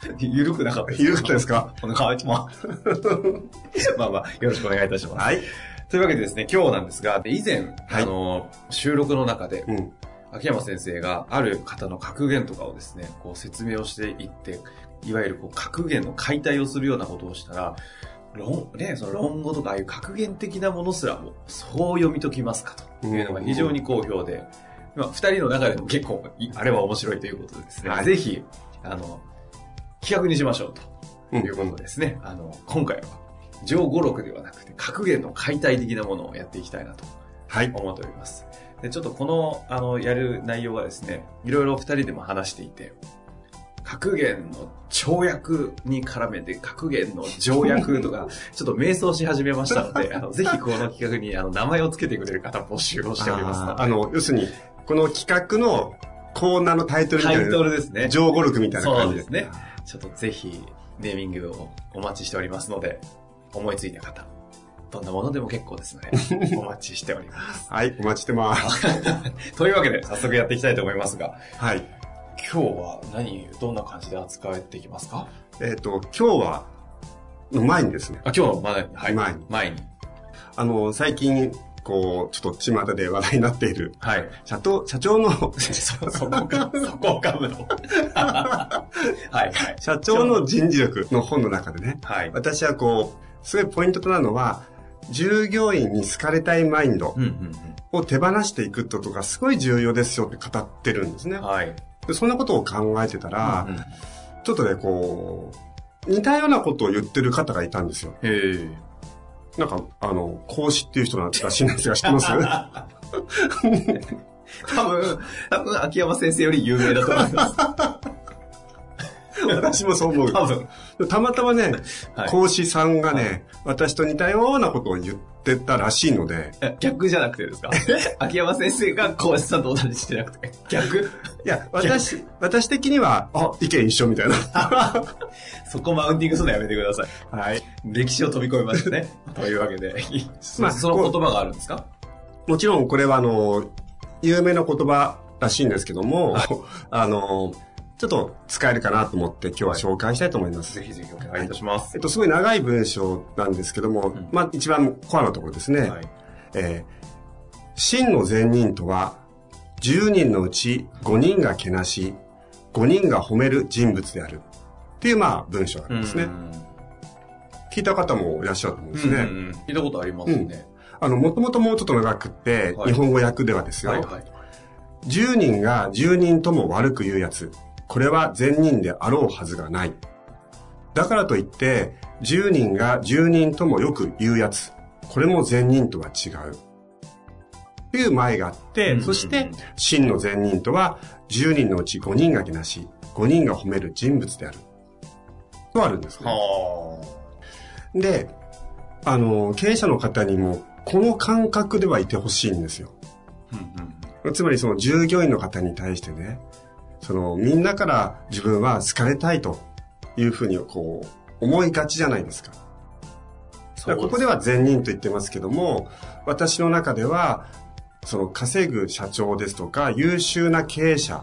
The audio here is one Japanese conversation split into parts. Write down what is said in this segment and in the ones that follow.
ゆるくなかったですゆるかったですか？お願いします。まあまあ、よろしくお願いいたします。はい。というわけでですね、今日なんですが、以前、はいあの、収録の中で、うん。秋山先生がある方の格言とかをですね、こう説明をしていって、いわゆるこう格言の解体をするようなことをしたら、論、ね、その論語とかああいう格言的なものすらも、そう読み解きますかというのが非常に好評で、まあ、二人の中でも結構、いあれは面白いということでですね、はいぜひ、あの、企画にしましょうとうんいうことですね。あの、今回は、上語録ではなくて、格言の解体的なものをやっていきたいなとはい。思っております。で、ちょっとこの、あの、やる内容はですね、いろいろ二人でも話していて、格言の跳躍に絡めて格言の条約とか、ちょっと迷走し始めましたので、あの、ぜひこの企画にあの名前をつけてくれる方募集をしておりますので。あの、要するに、この企画のコーナーのタイトルみたいな。タイトルですね。上語録みたいな感じですね。ちょっとぜひ、ネーミングをお待ちしておりますので、思いついた方、どんなものでも結構ですので、お待ちしております。はい。お待ちしてます。というわけで、早速やっていきたいと思いますが、はい。今日は何、どんな感じで扱っていきますか？えっ、と、今日は、の前にですね、あ、今日の前に、はい。前に前に。あの、最近、こう、ちょっと巷で話題になっている、はい。社長、社長の、そ、そこか、そこを噛むの。はい、はい。社長の人事力の本の中でね、はい。私はこう、すごいポイントとなるのは、従業員に好かれたいマインドを手放していくってことがすごい重要ですよって語ってるんですねうん。。はい。でそんなことを考えてたら、うんうんちょっとね、こう、似たようなことを言ってる方がいたんですよ。なんか、あの、講師っていう人なんらしいんですが、知ってます？多分、多分、秋山先生より有名だと思います。私もそう思う。多分。たまたまね、はい講師さんがね、私と似たようなことを言ってたらしいので、え逆じゃなくてですか？秋山先生が小林さんと同じしてなくて。逆？いや、私、私的には、あ、意見一緒みたいな。そこマウンティングするのやめてください。はい。歴史を飛び越えましたね。というわけで。まあその言葉があるんですか？もちろんこれはあの、有名な言葉らしいんですけども、あの、ちょっと使えるかなと思って今日は紹介したいと思います。ぜひぜひお願いいたしますえっ。と、すごい長い文章なんですけども、んまあ一番コアのところですね。はい。えー真の善人とは、10人のうち5人がけなし、5人が褒める人物である。っていう、まあ、文章なんですね。聞いた方もいらっしゃると思うんですね。うんうん聞いたことありますね。あの、もともともうちょっと長くって、はい日本語訳ではですよ。はいはい。10人が10人とも悪く言うやつ。これは善人であろうはずがない。だからといって、10人が10人ともよく言うやつ。これも善人とは違う。という前があって、うんそして、真の善人とは、10人のうち5人がけなし、5人が褒める人物である。とあるんですね。はで、あの、経営者の方にも、この感覚ではいてほしいんですよ。あ。うんうんつまりその従業員の方に対してね、そのみんなから自分は好かれたいというふうにこう思いがちじゃないですか。だからここでは善人と言ってますけども、私の中では、その稼ぐ社長ですとか優秀な経営者。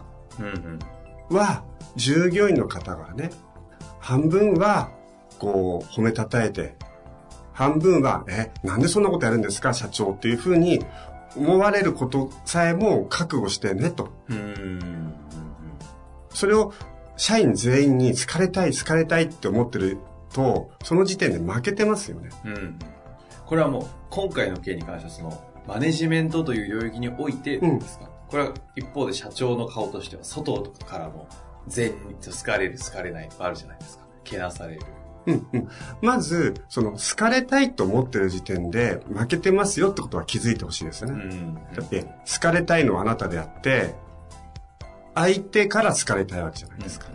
は従業員の方がね、半分はこう褒めたたえて、半分は、え、なんでそんなことやるんですか社長っていうふうに思われることさえも覚悟してねと。うんうんそれを社員全員に好かれたい好かれたいって思ってると、その時点で負けてますよね。うんうん。これはもう今回の件に関してはそのマネジメントという領域においてですか、これは一方で社長の顔としては外からも全員と好かれる好かれないとかあるじゃないですか。けなされる。うんうん。まず、その、好かれたいと思ってる時点で、負けてますよってことは気づいてほしいですよね。ん。だって、好かれたいのはあなたであって、相手から好かれたいわけじゃないですか。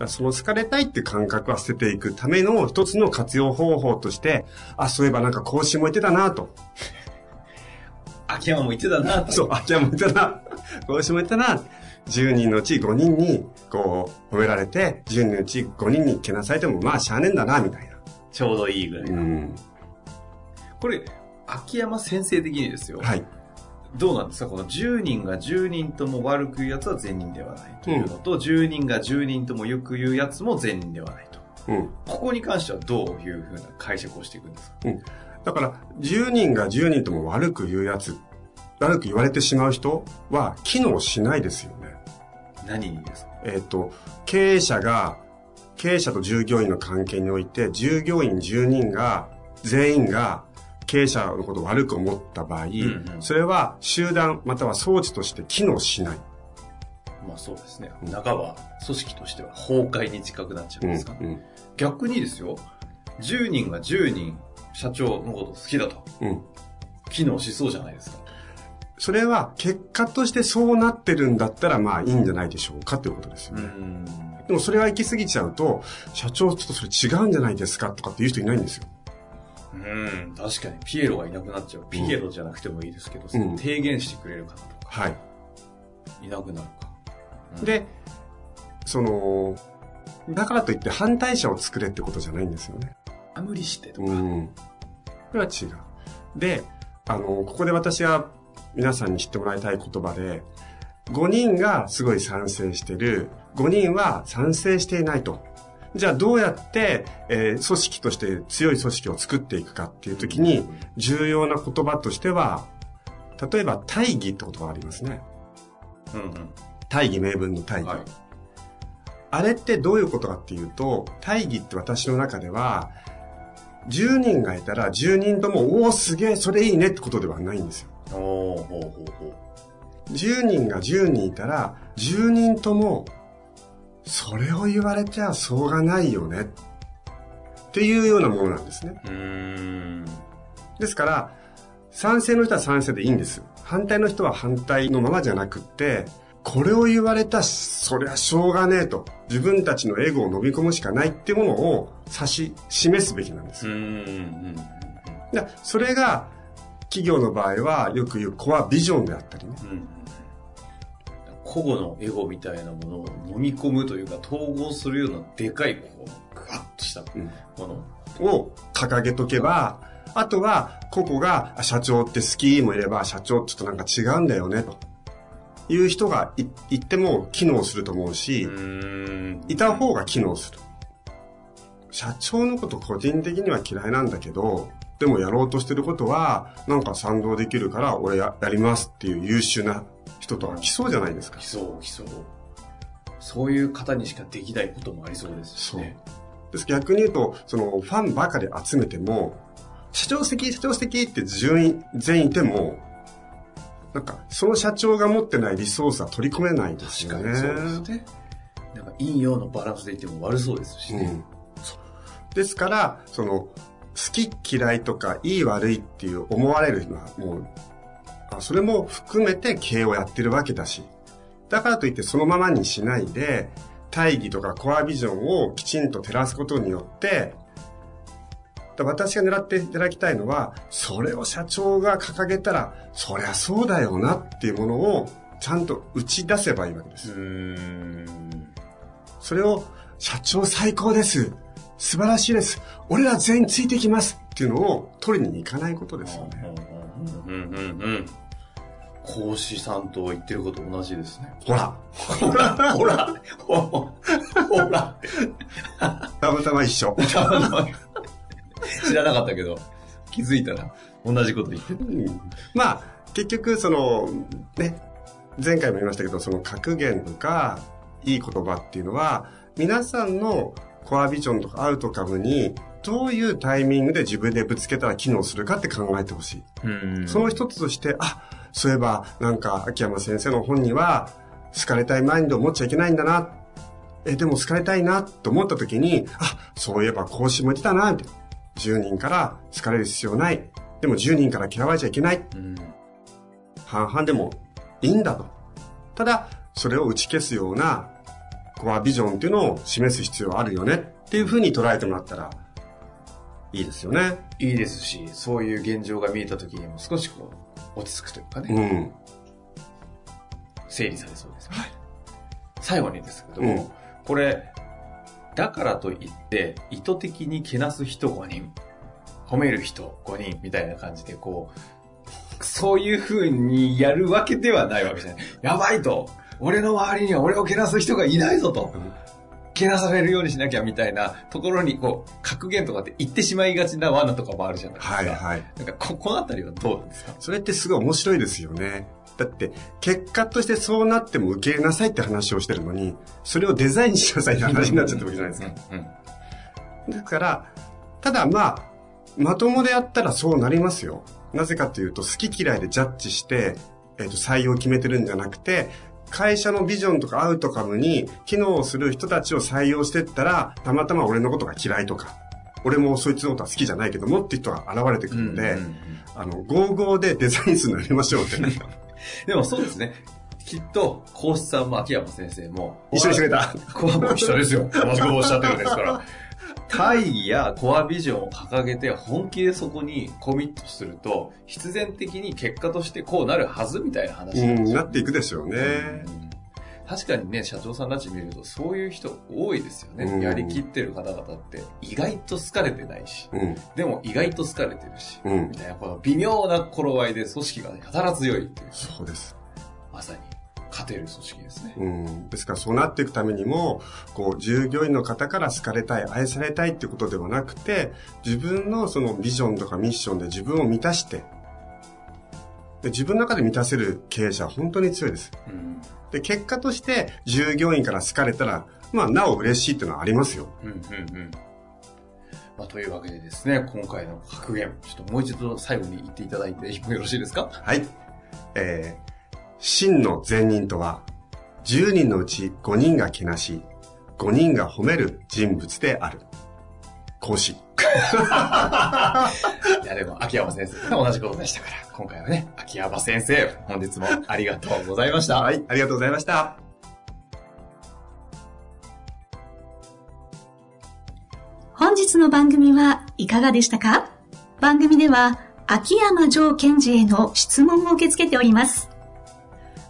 だその好かれたいって感覚は捨てていくための一つの活用方法として、あ、そういえばなんか講師も言ってたなと。秋山も言ってたなと。そう、あ、じゃあもう言ったな。講師も言ったな。10人のうち5人に、こう、褒められて、10人のうち5人にけなされても、まあ、しゃあねえんだな、みたいな。ちょうどいいぐらい。うん。これ、秋山先生的にですよ。はい。どうなんですか？この10人が10人とも悪く言うやつは善人ではないというのと、10人が10人ともよく言うやつも善人ではないと。うん。ここに関してはどういうふうな解釈をしていくんですか？だから、10人が10人とも悪く言うやつ、悪く言われてしまう人は、機能しないですよね。何にですか？えっ、と、経営者が、経営者と従業員の関係において、従業員10人が、全員が、経営者のことを悪く思った場合、んうんそれは集団または装置として機能しない。まあそうですね。半ば組織としては崩壊に近くなっちゃうんですか、うん。逆にですよ。10人が10人社長のこと好きだと。うん。機能しそうじゃないですか。それは結果としてそうなってるんだったらまあいいんじゃないでしょうかということですよね。ん。でもそれが行き過ぎちゃうと、社長ちょっとそれ違うんじゃないですかとかっていう人いないんですよ。うん。確かにピエロがいなくなっちゃう。ピエロじゃなくてもいいですけど、その提言してくれる方とかはい。いなくなるか。うんで、その、だからといって反対者を作れってことじゃないんですよね。あ無理してとか。うん。これは違う。で、あの、ここで私が皆さんに知ってもらいたい言葉で、5人がすごい賛成してる、5人は賛成していないと。じゃあどうやって、えー組織として強い組織を作っていくかっていう時に、重要な言葉としては、例えば大義って言葉がありますね。うん大義名分の大うん。義。はい。あれってどういうことかっていうと、大義って私の中では、10人がいたら10人とも、おお、すげえ、それいいねってことではないんですよ。おーほうほうほ10人が10人いたら、10人とも、それを言われちゃしょうがないよね。っていうようなものなんですね。ですから、賛成の人は賛成でいいんです。反対の人は反対のままじゃなくって、これを言われたし、そりゃしょうがねえと。自分たちのエゴを飲み込むしかないっていうものを指し、示すべきなんですう。ん。だそれが、企業の場合はよく言うコアビジョンであったりね。うん。個々のエゴみたいなものを飲み込むというか統合するようなでかいこうグワッとしたうん。もの、を掲げとけば、あとは、個々が、あ社長って好きもいれば、社長ちょっとなんか違うんだよね、と。いう人がい言っても機能すると思うし、ん。いた方が機能する。社長のこと個人的には嫌いなんだけど、でもやろうとしてることは、なんか賛同できるから俺ややりますっていう優秀な人とは来そうじゃないですか来。そう来そうそういう方にしかできないこともありそうですしそうね。です逆に言うと、そのファンばかり集めても、社長素敵、社長素敵って順位全員いても、なんか、その社長が持ってないリソースは取り込めないですよね。確かにそうですねなんか陰陽のバランスで言っても悪そうですしね、うん。ですから、その、好き嫌いとか、いい悪いっていう思われるのは、もう、あそれも含めて経営をやってるわけだし、だからといってそのままにしないで、大義とかコアビジョンをきちんと照らすことによって、だ私が狙っていただきたいのは、それを社長が掲げたら、そりゃそうだよなっていうものを、ちゃんと打ち出せばいいわけです。それを、社長最高です。素晴らしいです。俺ら全員ついてきますっていうのを取りに行かないことですよね。うんうんうん。うん講師さんと言ってること同じですね。ほら、ほら、ほら、ほら、たまたま一緒。知らなかったけど、気づいたら。同じこと言ってる。うん。まあ、結局、その、ね、前回も言いましたけど、その格言とか、いい言葉っていうのは、皆さんのコアビジョンとかアウトカムにどういうタイミングで自分でぶつけたら機能するかって考えてほしい。うんその一つとして、あ、そういえば、なんか、秋山先生の本には、好かれたいマインドを持っちゃいけないんだな。え、でも好かれたいなと思った時に、あ、そういえば講師も言ってたな、みたいな。10人から好かれる必要ない。でも10人から嫌われちゃいけない。うん半々でもいいんだと。ただ、それを打ち消すようなコアビジョンっていうのを示す必要はあるよねっていうふうに捉えてもらったらいいですよね。いいですし、そういう現状が見えた時にも少しこう、落ち着くというかね、うん。整理されそうですよね。最後にですけども、うんこれ、だからといって、意図的にけなす人5人、褒める人5人みたいな感じで、こう、そういう風にやるわけではないわけじゃない。やばいと、俺の周りには俺をけなす人がいないぞと、けなされるようにしなきゃみたいなところに、こう、格言とかって言ってしまいがちな罠とかもあるじゃないですか。はいはい。なんかこ、このあたりはどうなんですか？それってすごい面白いですよね。だって、結果としてそうなっても受け入れなさいって話をしてるのに、それをデザインしなさいって話になっちゃったわけじゃないですか。うんうんですから、ただまあ、まともでやったらそうなりますよ。なぜかというと、好き嫌いでジャッジして、えっ、と、採用を決めてるんじゃなくて、会社のビジョンとかアウトカムに機能する人たちを採用してったら、たまたま俺のことが嫌いとか、俺もそいつのことは好きじゃないけどもって人が現れてくるので、うんうんうんあの、55でデザインするのやりましょうって。でもそうですね。きっと、講師さんも秋山先生も、一緒にしてくれた。コアも一緒ですよ。同 じことをおっしゃってるんですから。大義やコアビジョンを掲げて本気でそこにコミットすると、必然的に結果としてこうなるはずみたいな話うん、なんですよなっていくでしょうね。うん確かにね、社長さんたち見るとそういう人多いですよね。うんやりきってる方々って意外と好かれてないし、うん、でも意外と好かれてるし、うんみ。たいなこの微妙な頃合いで組織がやたら強いっていう、そうです。まさに勝てる組織ですね。うん。ですからそうなっていくためにも、こう、従業員の方から好かれたい、愛されたいっていうことではなくて、自分のそのビジョンとかミッションで自分を満たして、で自分の中で満たせる経営者は本当に強いです。うんで、結果として従業員から好かれたら、まあ、なお嬉しいっていうのはありますよ。うんうんうんまあ、というわけでですね、今回の格言、ちょっともう一度最後に言っていただいてよろしいですか？はい。えー、真の善人とは、10人のうち5人がけなし、5人が褒める人物である。講師。いやでも、秋山先生と同じことでしたから、今回はね、秋山先生、本日もありがとうございました。はい、ありがとうございました。本日の番組はいかがでしたか？番組では秋山城賢治への質問を受け付けております。